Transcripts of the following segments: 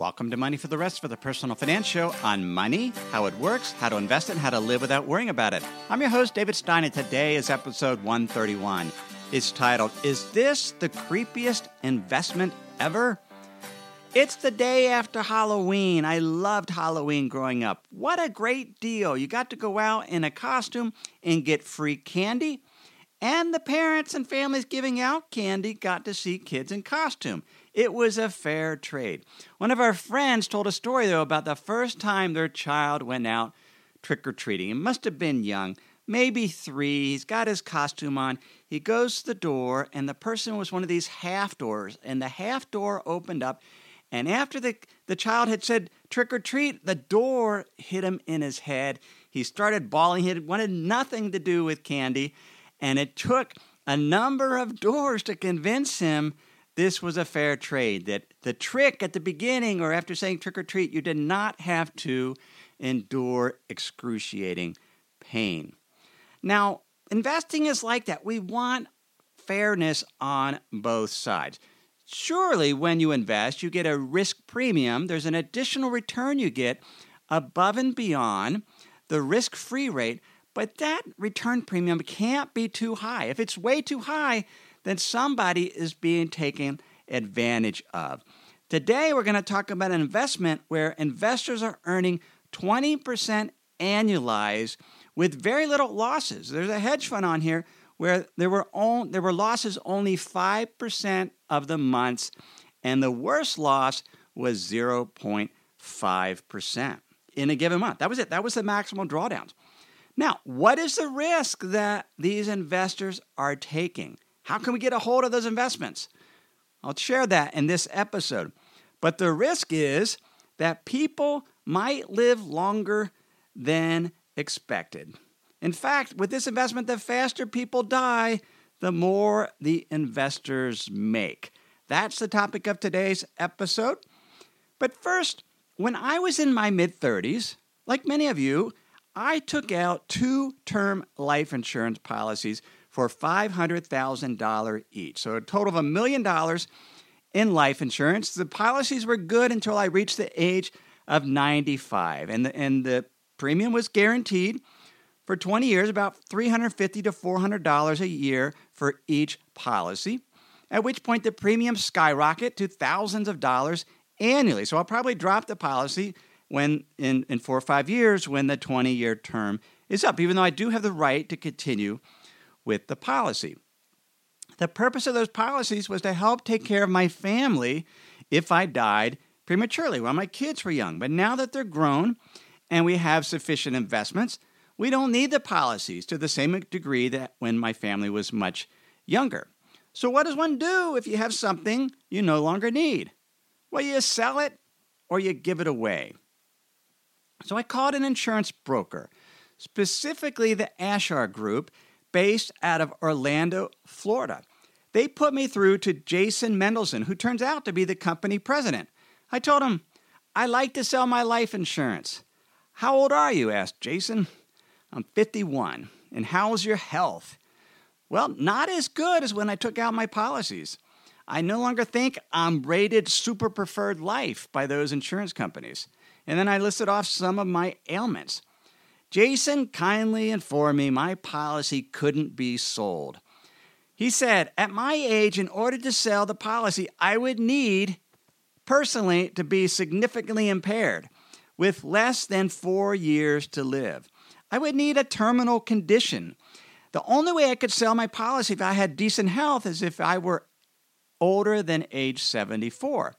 Welcome to Money for the Rest for the Personal Finance Show on money, how it works, how to invest it, and how to live without worrying about it. I'm your host, David Stein, and today is episode 131. It's titled, Is This the Creepiest Investment Ever? It's the day after Halloween. I loved Halloween growing up. What a great deal. You got to go out in a costume and get free candy. And the parents and families giving out candy got to see kids in costume. It was a fair trade. One of our friends told a story, though, about the first time their child went out trick or treating. He must have been young, maybe three. He's got his costume on. He goes to the door, and the person was one of these half doors, and the half door opened up and after the, the child had said trick or treat, the door hit him in his head. He started bawling. He wanted nothing to do with candy. And it took a number of doors to convince him this was a fair trade. That the trick at the beginning or after saying trick or treat, you did not have to endure excruciating pain. Now, investing is like that. We want fairness on both sides. Surely, when you invest, you get a risk premium. There's an additional return you get above and beyond the risk free rate, but that return premium can't be too high. If it's way too high, then somebody is being taken advantage of. Today, we're going to talk about an investment where investors are earning 20% annualized with very little losses. There's a hedge fund on here where there were, on, there were losses only 5% of the months, and the worst loss was 0.5% in a given month. That was it. That was the maximum drawdowns. Now, what is the risk that these investors are taking? How can we get a hold of those investments? I'll share that in this episode. But the risk is that people might live longer than expected. In fact, with this investment, the faster people die, the more the investors make. That's the topic of today's episode. But first, when I was in my mid 30s, like many of you, I took out two term life insurance policies for $500,000 each. So a total of a million dollars in life insurance. The policies were good until I reached the age of 95, and the, and the premium was guaranteed for 20 years, about $350 to $400 a year for each policy, at which point the premiums skyrocket to thousands of dollars annually. So I'll probably drop the policy when in, in four or five years when the 20 year term is up, even though I do have the right to continue with the policy. The purpose of those policies was to help take care of my family if I died prematurely while my kids were young. But now that they're grown and we have sufficient investments, we don't need the policies to the same degree that when my family was much younger. So, what does one do if you have something you no longer need? Well, you sell it or you give it away. So, I called an insurance broker, specifically the Ashar Group, based out of Orlando, Florida. They put me through to Jason Mendelson, who turns out to be the company president. I told him, I like to sell my life insurance. How old are you? asked Jason. I'm 51. And how's your health? Well, not as good as when I took out my policies. I no longer think I'm rated super preferred life by those insurance companies. And then I listed off some of my ailments. Jason kindly informed me my policy couldn't be sold. He said, at my age, in order to sell the policy, I would need personally to be significantly impaired with less than four years to live. I would need a terminal condition. The only way I could sell my policy if I had decent health is if I were older than age 74.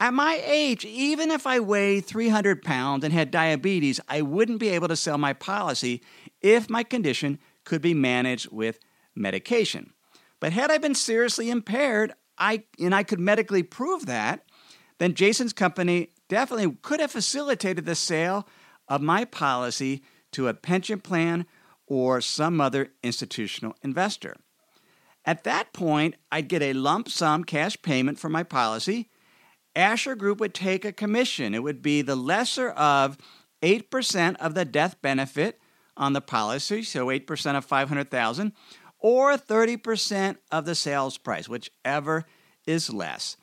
At my age, even if I weighed 300 pounds and had diabetes, I wouldn't be able to sell my policy if my condition could be managed with medication. But had I been seriously impaired, I, and I could medically prove that, then Jason's company definitely could have facilitated the sale of my policy to a pension plan or some other institutional investor. At that point, I'd get a lump sum cash payment for my policy. Ashar Group would take a commission. It would be the lesser of 8% of the death benefit on the policy, so 8% of 500,000, or 30% of the sales price, whichever is less.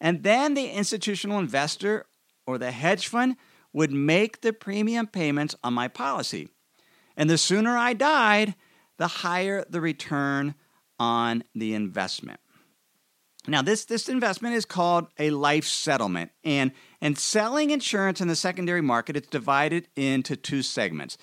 And then the institutional investor or the hedge fund would make the premium payments on my policy. And the sooner I died, the higher the return on the investment. Now, this, this investment is called a life settlement. And, and selling insurance in the secondary market, it's divided into two segments.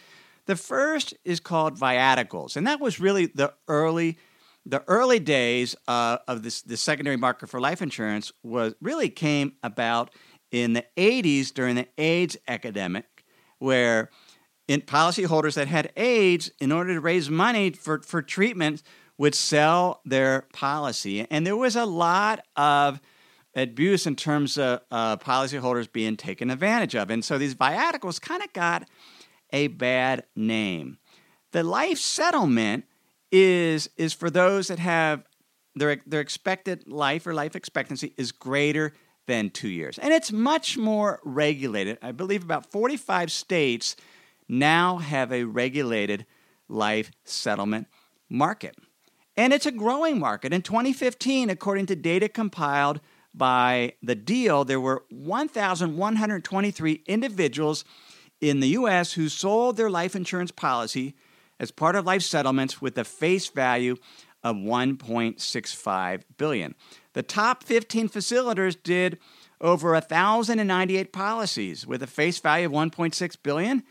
The first is called viaticals, and that was really the early the early days uh, of this the secondary market for life insurance was really came about in the 80s during the AIDS epidemic, where in policyholders that had AIDS, in order to raise money for, for treatment, would sell their policy. And there was a lot of abuse in terms of uh, policyholders being taken advantage of. And so these viaticals kind of got a bad name. The life settlement is, is for those that have their, their expected life or life expectancy is greater than two years. And it's much more regulated. I believe about 45 states now have a regulated life settlement market. And it's a growing market. In 2015, according to data compiled by the deal, there were 1,123 individuals in the US who sold their life insurance policy as part of life settlements with a face value of 1.65 billion. The top 15 facilitators did over 1098 policies with a face value of 1.6 billion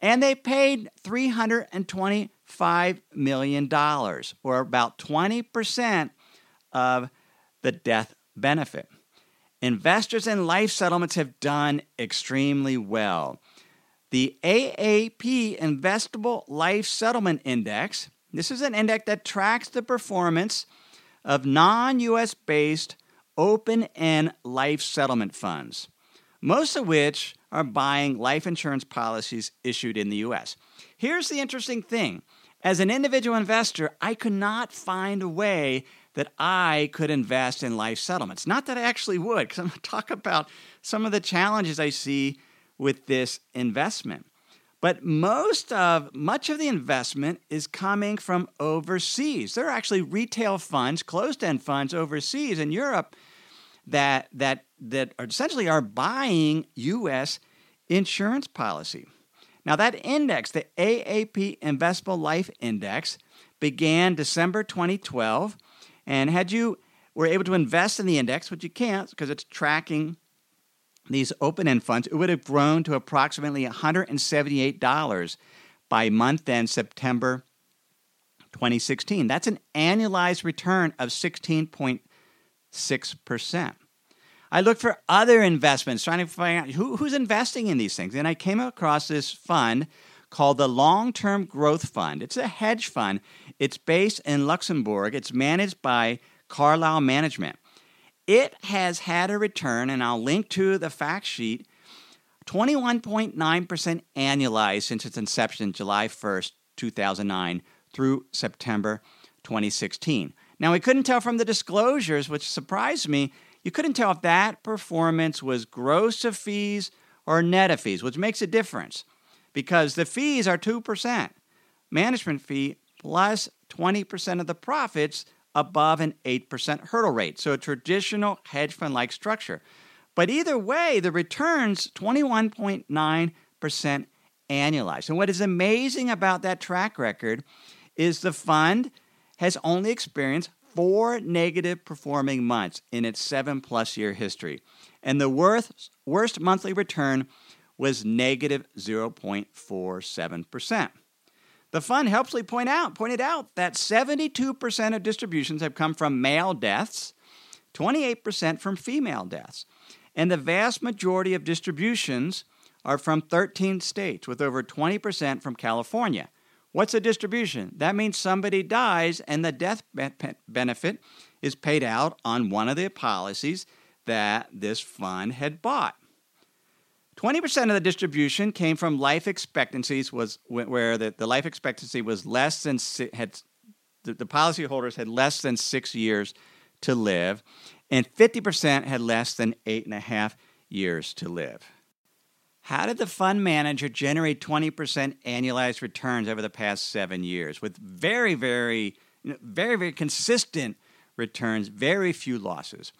and they paid 325 million dollars or about 20% of the death benefit. Investors in life settlements have done extremely well. The AAP Investable Life Settlement Index, this is an index that tracks the performance of non US based open end life settlement funds, most of which are buying life insurance policies issued in the US. Here's the interesting thing as an individual investor, I could not find a way that I could invest in life settlements. Not that I actually would, because I'm going to talk about some of the challenges I see with this investment. But most of much of the investment is coming from overseas. There are actually retail funds, closed-end funds overseas in Europe that that that essentially are buying US insurance policy. Now that index, the AAP Investable Life Index, began December 2012 and had you were able to invest in the index, which you can't because it's tracking these open end funds, it would have grown to approximately $178 by month end September 2016. That's an annualized return of 16.6%. I looked for other investments, trying to find out who, who's investing in these things. And I came across this fund called the Long Term Growth Fund. It's a hedge fund. It's based in Luxembourg. It's managed by Carlisle Management. It has had a return, and I'll link to the fact sheet 21.9% annualized since its inception, July 1st, 2009, through September 2016. Now, we couldn't tell from the disclosures, which surprised me, you couldn't tell if that performance was gross of fees or net of fees, which makes a difference because the fees are 2%. Management fee plus 20% of the profits above an 8% hurdle rate. So a traditional hedge fund like structure. But either way, the returns 21.9% annualized. And what is amazing about that track record is the fund has only experienced four negative performing months in its seven plus year history. And the worst, worst monthly return was negative 0.47%. The fund helpfully point out, pointed out that 72% of distributions have come from male deaths, 28% from female deaths. And the vast majority of distributions are from 13 states, with over 20% from California. What's a distribution? That means somebody dies and the death benefit is paid out on one of the policies that this fund had bought. 20% of the distribution came from life expectancies was where the, the life expectancy was less than had the, the policyholders had less than six years to live, and 50% had less than eight and a half years to live. How did the fund manager generate 20% annualized returns over the past seven years with very, very, very, very consistent returns, very few losses?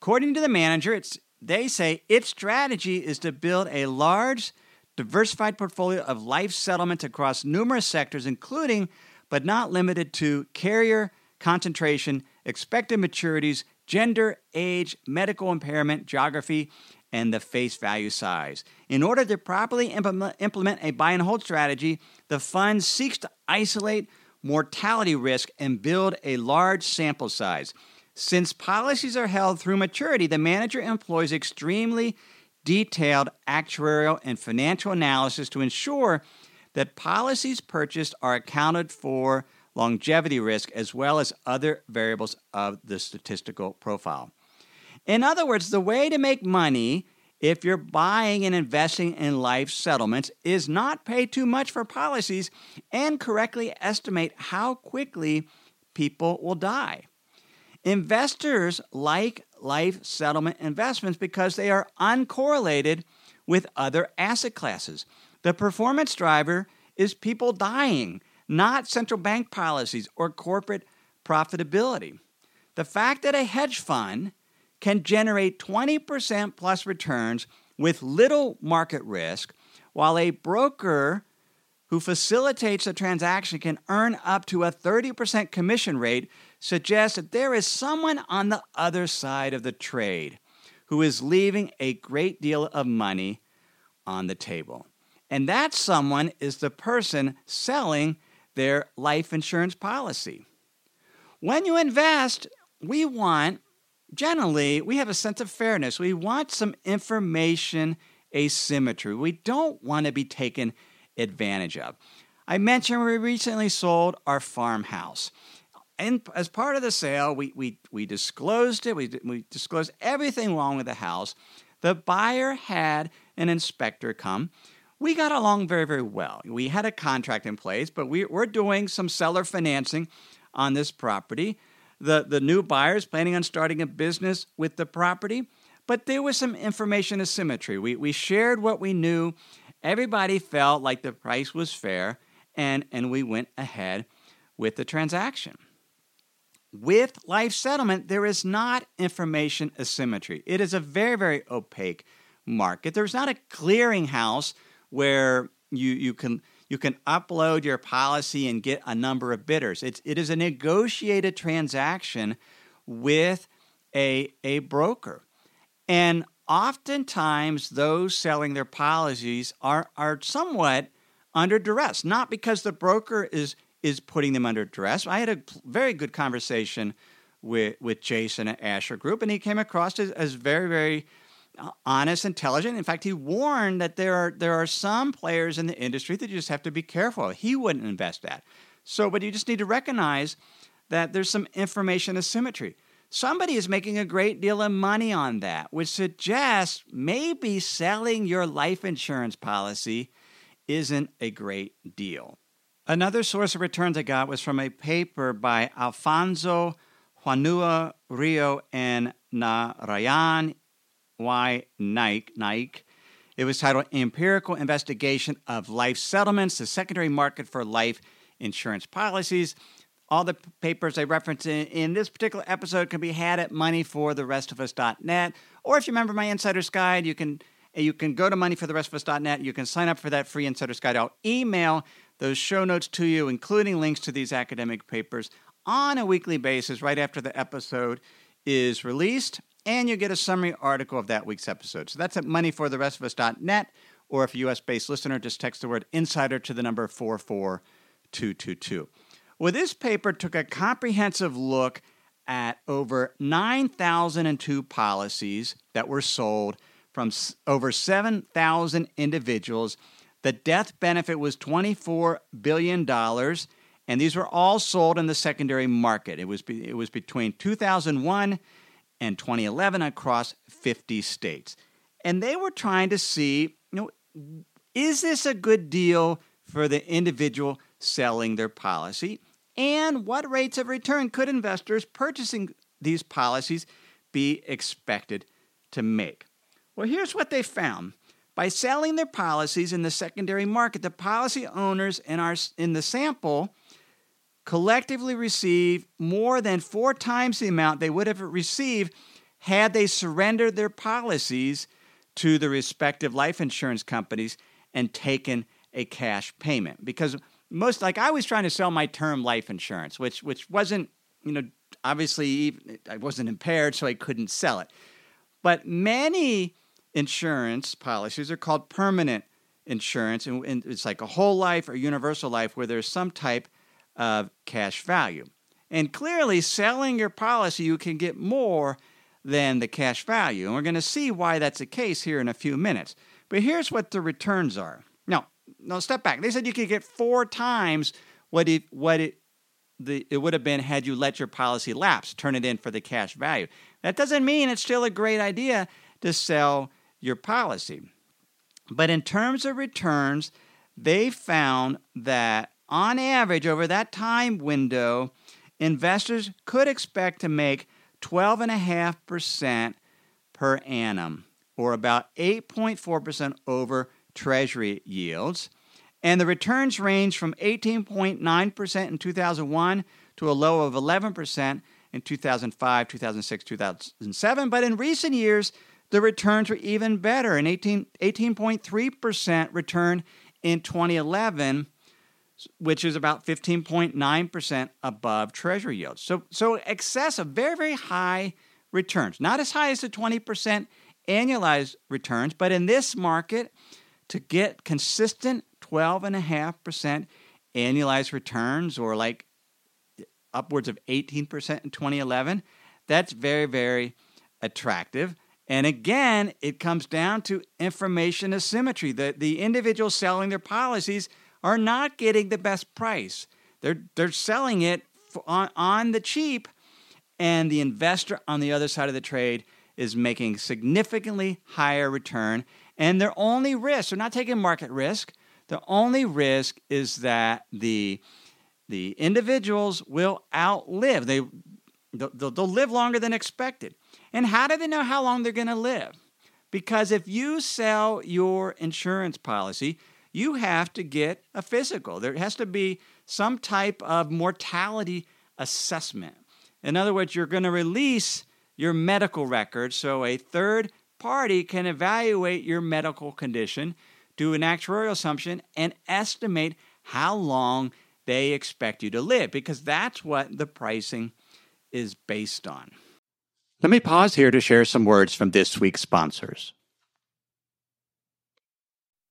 According to the manager, it's, they say its strategy is to build a large, diversified portfolio of life settlements across numerous sectors, including but not limited to carrier concentration, expected maturities, gender, age, medical impairment, geography, and the face value size. In order to properly implement a buy and hold strategy, the fund seeks to isolate mortality risk and build a large sample size. Since policies are held through maturity, the manager employs extremely detailed actuarial and financial analysis to ensure that policies purchased are accounted for longevity risk as well as other variables of the statistical profile. In other words, the way to make money if you're buying and investing in life settlements is not pay too much for policies and correctly estimate how quickly people will die. Investors like life settlement investments because they are uncorrelated with other asset classes. The performance driver is people dying, not central bank policies or corporate profitability. The fact that a hedge fund can generate 20% plus returns with little market risk, while a broker who facilitates a transaction can earn up to a 30% commission rate suggests that there is someone on the other side of the trade who is leaving a great deal of money on the table. And that someone is the person selling their life insurance policy. When you invest, we want, generally, we have a sense of fairness. We want some information asymmetry. We don't want to be taken advantage of. I mentioned we recently sold our farmhouse. And as part of the sale, we, we, we disclosed it, we, we disclosed everything wrong with the house. The buyer had an inspector come we got along very, very well. We had a contract in place, but we, we're doing some seller financing on this property. The, the new buyers planning on starting a business with the property, but there was some information asymmetry. We, we shared what we knew. Everybody felt like the price was fair, and, and we went ahead with the transaction. With life settlement, there is not information asymmetry. It is a very, very opaque market. There's not a clearinghouse where you, you can you can upload your policy and get a number of bidders. It's, it is a negotiated transaction with a, a broker. And oftentimes, those selling their policies are, are somewhat under duress, not because the broker is, is putting them under duress. I had a very good conversation with, with Jason at Ashar Group, and he came across as, as very, very honest, intelligent. In fact, he warned that there are there are some players in the industry that you just have to be careful. He wouldn't invest that. So, but you just need to recognize that there's some information asymmetry. Somebody is making a great deal of money on that, which suggests maybe selling your life insurance policy isn't a great deal. Another source of returns I got was from a paper by Alfonso Juanua Rio and Narayan Y. Naik. Naik. It was titled Empirical Investigation of Life Settlements, the Secondary Market for Life Insurance Policies. All the papers I reference in, in this particular episode can be had at moneyfortherestofus.net. Or if you remember my Insider's Guide, you can you can go to moneyfortherestofus.net. You can sign up for that free Insider's Guide. I'll email those show notes to you, including links to these academic papers on a weekly basis right after the episode is released and you get a summary article of that week's episode. So that's at moneyfortherestofus.net, or if you're a US based listener, just text the word insider to the number 44222. Well, this paper took a comprehensive look at over 9,002 policies that were sold from over 7,000 individuals. The death benefit was $24 billion, and these were all sold in the secondary market. It was, it was between 2001 and 2011 across 50 states. And they were trying to see, you know, is this a good deal for the individual selling their policy? And what rates of return could investors purchasing these policies be expected to make? Well, here's what they found. By selling their policies in the secondary market, the policy owners in, our, in the sample collectively receive more than four times the amount they would have received had they surrendered their policies to the respective life insurance companies and taken a cash payment. Because most, like I was trying to sell my term life insurance, which which wasn't, you know, obviously I wasn't impaired, so I couldn't sell it. But many insurance policies are called permanent insurance, and it's like a whole life or universal life where there's some type of cash value. And clearly, selling your policy, you can get more than the cash value. And we're going to see why that's the case here in a few minutes. But here's what the returns are. Now, no, step back. They said you could get four times what it what it the it would have been had you let your policy lapse, turn it in for the cash value. That doesn't mean it's still a great idea to sell your policy. But in terms of returns, they found that on average over that time window, investors could expect to make 12.5% per annum, or about 8.4% over Treasury yields. And the returns range from 18.9% in 2001 to a low of 11% in 2005, 2006, 2007. But in recent years, the returns were even better an 18, 18.3% return in 2011 which is about 15.9% above treasury yields. So so excess of very very high returns. Not as high as the 20% annualized returns, but in this market to get consistent 12.5% annualized returns or like upwards of 18% in 2011, that's very very attractive. And again, it comes down to information asymmetry. The, the individuals selling their policies are not getting the best price. They're, they're selling it on, on the cheap, and the investor on the other side of the trade is making significantly higher return. And their only risk, they're not taking market risk. The only risk is that the, the individuals will outlive. They, they'll, they'll live longer than expected. And how do they know how long they're going to live? Because if you sell your insurance policy, you have to get a physical. There has to be some type of mortality assessment. In other words, you're going to release your medical records so a third party can evaluate your medical condition, do an actuarial assumption, and estimate how long they expect you to live because that's what the pricing is based on. Let me pause here to share some words from this week's sponsors.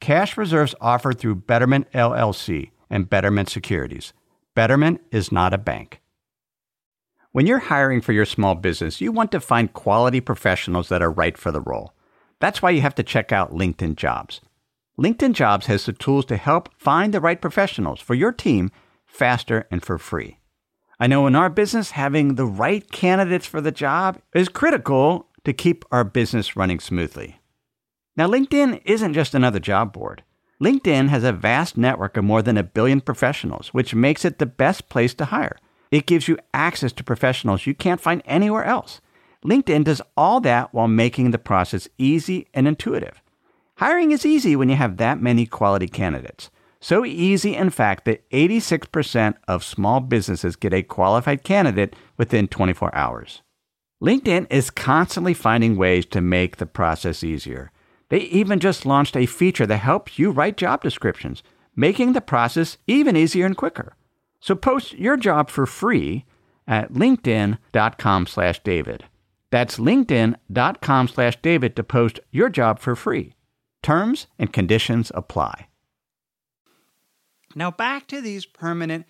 Cash reserves offered through Betterment LLC and Betterment Securities. Betterment is not a bank. When you're hiring for your small business, you want to find quality professionals that are right for the role. That's why you have to check out LinkedIn Jobs. LinkedIn Jobs has the tools to help find the right professionals for your team faster and for free. I know in our business, having the right candidates for the job is critical to keep our business running smoothly. Now, LinkedIn isn't just another job board. LinkedIn has a vast network of more than a billion professionals, which makes it the best place to hire. It gives you access to professionals you can't find anywhere else. LinkedIn does all that while making the process easy and intuitive. Hiring is easy when you have that many quality candidates. So easy, in fact, that 86% of small businesses get a qualified candidate within 24 hours. LinkedIn is constantly finding ways to make the process easier. They even just launched a feature that helps you write job descriptions, making the process even easier and quicker. So post your job for free at linkedin.com slash david. That's linkedin.com slash david to post your job for free. Terms and conditions apply. Now, back to these permanent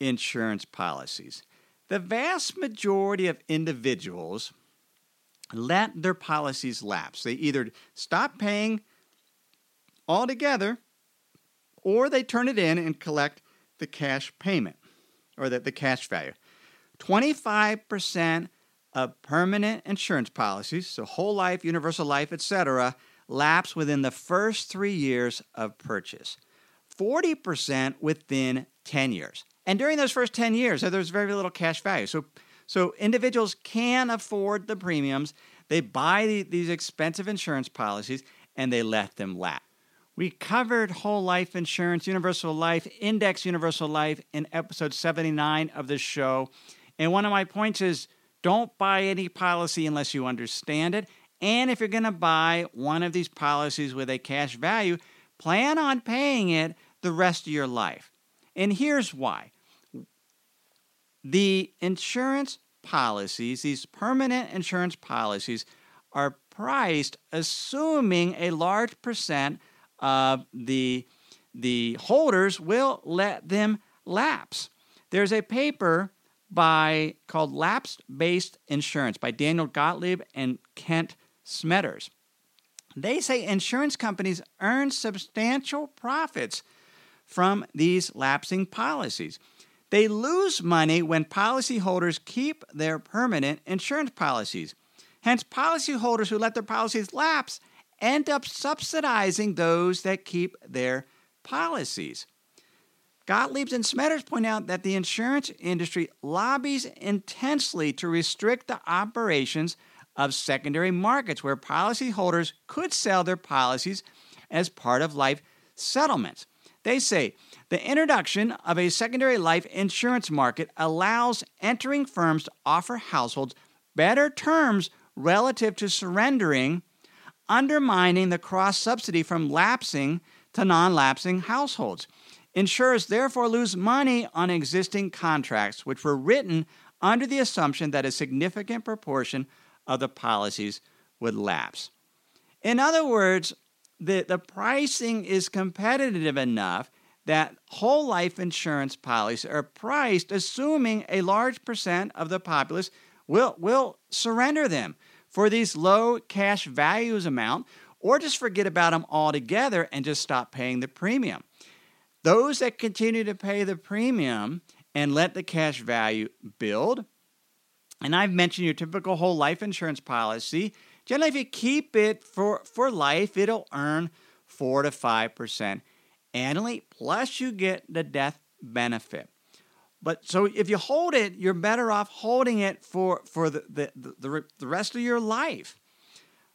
insurance policies. The vast majority of individuals let their policies lapse. They either stop paying altogether or they turn it in and collect the cash payment or the, the cash value. 25% of permanent insurance policies, so whole life, universal life, etc., lapse within the first three years of purchase. 40% within 10 years. And during those first 10 years, there's very little cash value. So, so individuals can afford the premiums. They buy the, these expensive insurance policies and they let them lapse. We covered whole life insurance, universal life, index universal life in episode 79 of this show. And one of my points is don't buy any policy unless you understand it. And if you're going to buy one of these policies with a cash value, plan on paying it the rest of your life. And here's why the insurance policies, these permanent insurance policies, are priced assuming a large percent of the, the holders will let them lapse. There's a paper by called Lapse Based Insurance by Daniel Gottlieb and Kent Smetters. They say insurance companies earn substantial profits from these lapsing policies. They lose money when policyholders keep their permanent insurance policies. Hence, policyholders who let their policies lapse end up subsidizing those that keep their policies. Gottlieb's and Smetters point out that the insurance industry lobbies intensely to restrict the operations of secondary markets where policyholders could sell their policies as part of life settlements. They say the introduction of a secondary life insurance market allows entering firms to offer households better terms relative to surrendering, undermining the cross subsidy from lapsing to non lapsing households. Insurers therefore lose money on existing contracts, which were written under the assumption that a significant proportion of the policies would lapse. In other words, the, the pricing is competitive enough that whole life insurance policies are priced assuming a large percent of the populace will, will surrender them for these low cash values amount or just forget about them altogether and just stop paying the premium. Those that continue to pay the premium and let the cash value build, and I've mentioned your typical whole life insurance policy, generally if you keep it for, for life, it'll earn 4 to 5% annually, plus you get the death benefit. But so if you hold it, you're better off holding it for, for the, the, the, the rest of your life.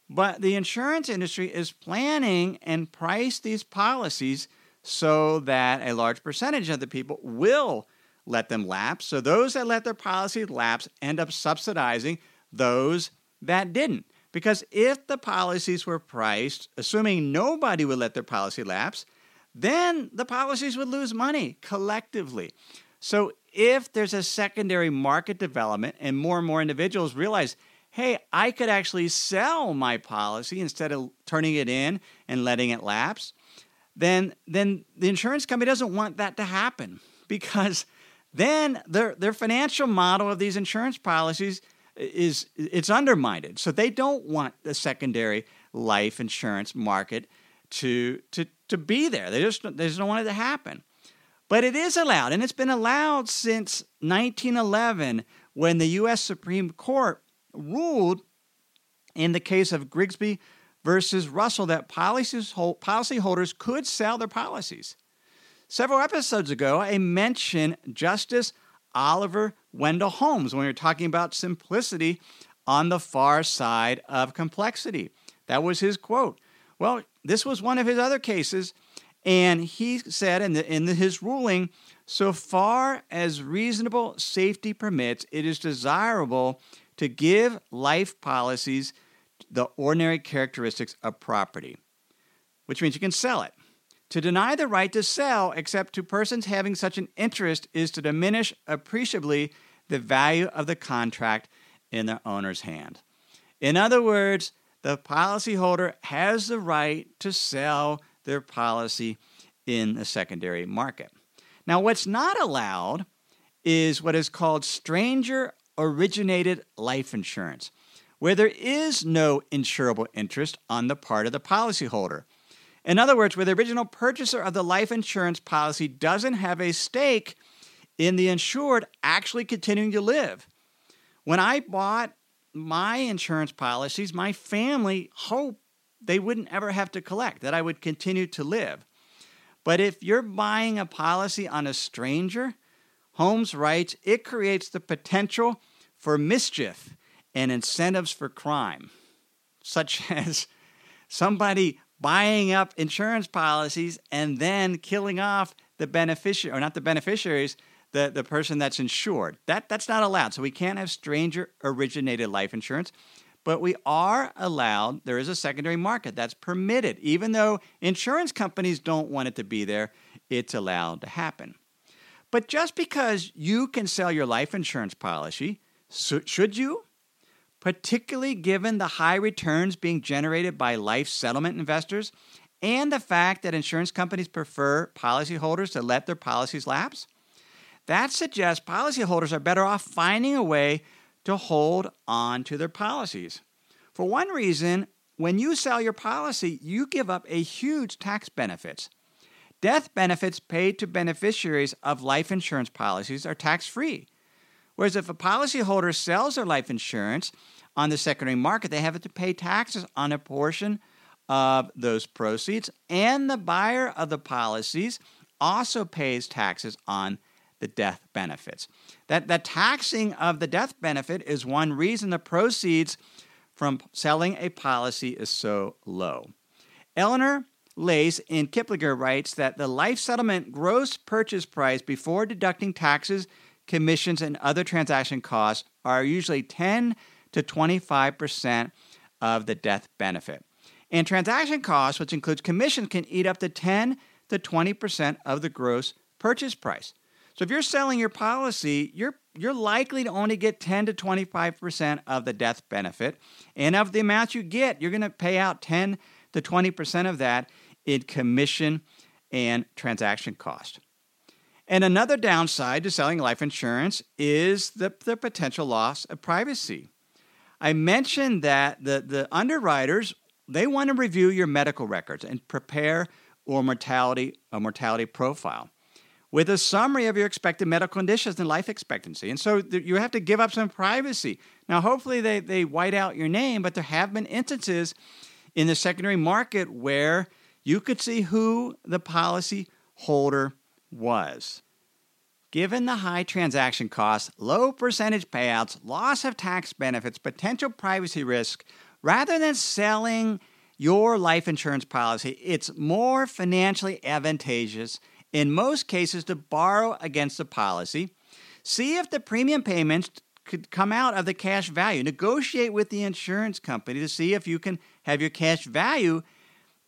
But the insurance industry is planning and price these policies so that a large percentage of the people will let them lapse. So those that let their policy lapse end up subsidizing those that didn't. Because if the policies were priced, assuming nobody would let their policy lapse, then the policies would lose money collectively. So if there's a secondary market development and more and more individuals realize, hey, I could actually sell my policy instead of turning it in and letting it lapse, then then the insurance company doesn't want that to happen because then their their financial model of these insurance policies is it's undermined. So they don't want the secondary life insurance market to to to be there. They just they just don't want it to happen. But it is allowed, and it's been allowed since 1911 when the U.S. Supreme Court ruled in the case of Grigsby versus Russell that policyholders could sell their policies. Several episodes ago, I mentioned Justice Oliver Wendell Holmes when we were talking about simplicity on the far side of complexity. That was his quote. Well, this was one of his other cases, and he said in, the, in the, his ruling so far as reasonable safety permits, it is desirable to give life policies the ordinary characteristics of property, which means you can sell it. To deny the right to sell, except to persons having such an interest, is to diminish appreciably the value of the contract in the owner's hand. In other words, the policyholder has the right to sell their policy in the secondary market. Now, what's not allowed is what is called stranger originated life insurance, where there is no insurable interest on the part of the policyholder. In other words, where the original purchaser of the life insurance policy doesn't have a stake in the insured actually continuing to live. When I bought my insurance policies, my family hoped they wouldn't ever have to collect, that I would continue to live. But if you're buying a policy on a stranger, Holmes writes, it creates the potential for mischief and incentives for crime, such as somebody buying up insurance policies and then killing off the beneficiary, or not the beneficiaries, the, the person that's insured. That, that's not allowed. So we can't have stranger originated life insurance but we are allowed, there is a secondary market that's permitted. Even though insurance companies don't want it to be there, it's allowed to happen. But just because you can sell your life insurance policy, should you? Particularly given the high returns being generated by life settlement investors and the fact that insurance companies prefer policyholders to let their policies lapse? That suggests policyholders are better off finding a way to hold on to their policies. For one reason, when you sell your policy, you give up a huge tax benefits. Death benefits paid to beneficiaries of life insurance policies are tax free. Whereas if a policyholder sells their life insurance on the secondary market, they have to pay taxes on a portion of those proceeds, and the buyer of the policies also pays taxes on the death benefits. That, that taxing of the death benefit is one reason the proceeds from selling a policy is so low. Eleanor Laise in Kiplinger writes that the life settlement gross purchase price before deducting taxes, commissions, and other transaction costs are usually 10 to 25% of the death benefit. And transaction costs, which includes commissions, can eat up to 10 to 20% of the gross purchase price. So if you're selling your policy, you're you're likely to only get 10 to 25% of the death benefit. And of the amount you get, you're going to pay out 10 to 20% of that in commission and transaction cost. And another downside to selling life insurance is the, the potential loss of privacy. I mentioned that the, the underwriters, they want to review your medical records and prepare or mortality, a mortality profile with a summary of your expected medical conditions and life expectancy. And so th- you have to give up some privacy. Now, hopefully, they, they white out your name, but there have been instances in the secondary market where you could see who the policy holder was. Given the high transaction costs, low percentage payouts, loss of tax benefits, potential privacy risk, rather than selling your life insurance policy, it's more financially advantageous in most cases to borrow against the policy. See if the premium payments could come out of the cash value. Negotiate with the insurance company to see if you can have your cash value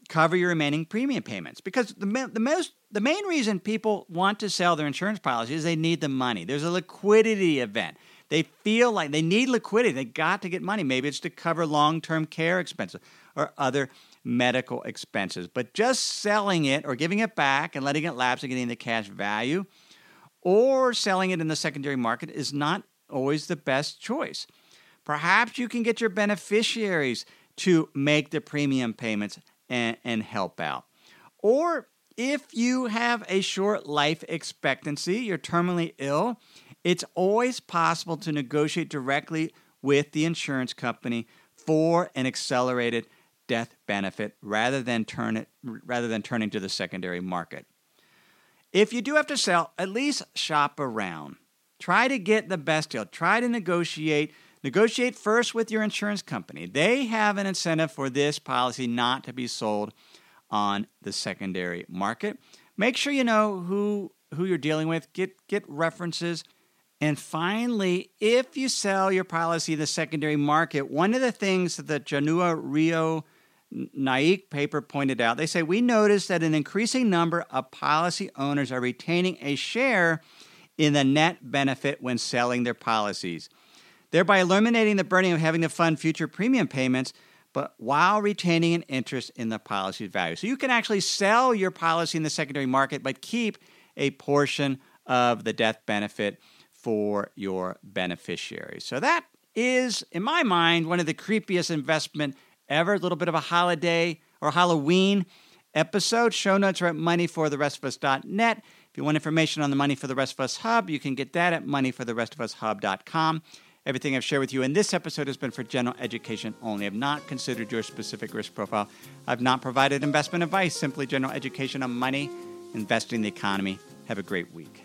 cover your remaining premium payments. Because the, the most the main reason people want to sell their insurance policy is they need the money. There's a liquidity event. They feel like they need liquidity. They got to get money. Maybe it's to cover long-term care expenses or other medical expenses. But just selling it or giving it back and letting it lapse and getting the cash value or selling it in the secondary market is not always the best choice. Perhaps you can get your beneficiaries to make the premium payments and, and help out. Or if you have a short life expectancy, you're terminally ill, it's always possible to negotiate directly with the insurance company for an accelerated death benefit rather than turn it rather than turning to the secondary market. If you do have to sell, at least shop around. Try to get the best deal. Try to negotiate Negotiate first with your insurance company. They have an incentive for this policy not to be sold on the secondary market. Make sure you know who who you're dealing with. Get get references. And finally, if you sell your policy in the secondary market, one of the things that the Januário Naik paper pointed out, they say we noticed that an increasing number of policy owners are retaining a share in the net benefit when selling their policies thereby eliminating the burden of having to fund future premium payments, but while retaining an interest in the policy's value. So you can actually sell your policy in the secondary market, but keep a portion of the death benefit for your beneficiaries. So that is, in my mind, one of the creepiest investment ever. A little bit of a holiday or Halloween episode. Show notes are at moneyfortherestofus.net. If you want information on the Money for the Rest of Us Hub, you can get that at moneyfortherestofushub.com. Everything I've shared with you in this episode has been for general education only. I've not considered your specific risk profile. I've not provided investment advice, simply general education on money, investing in the economy. Have a great week.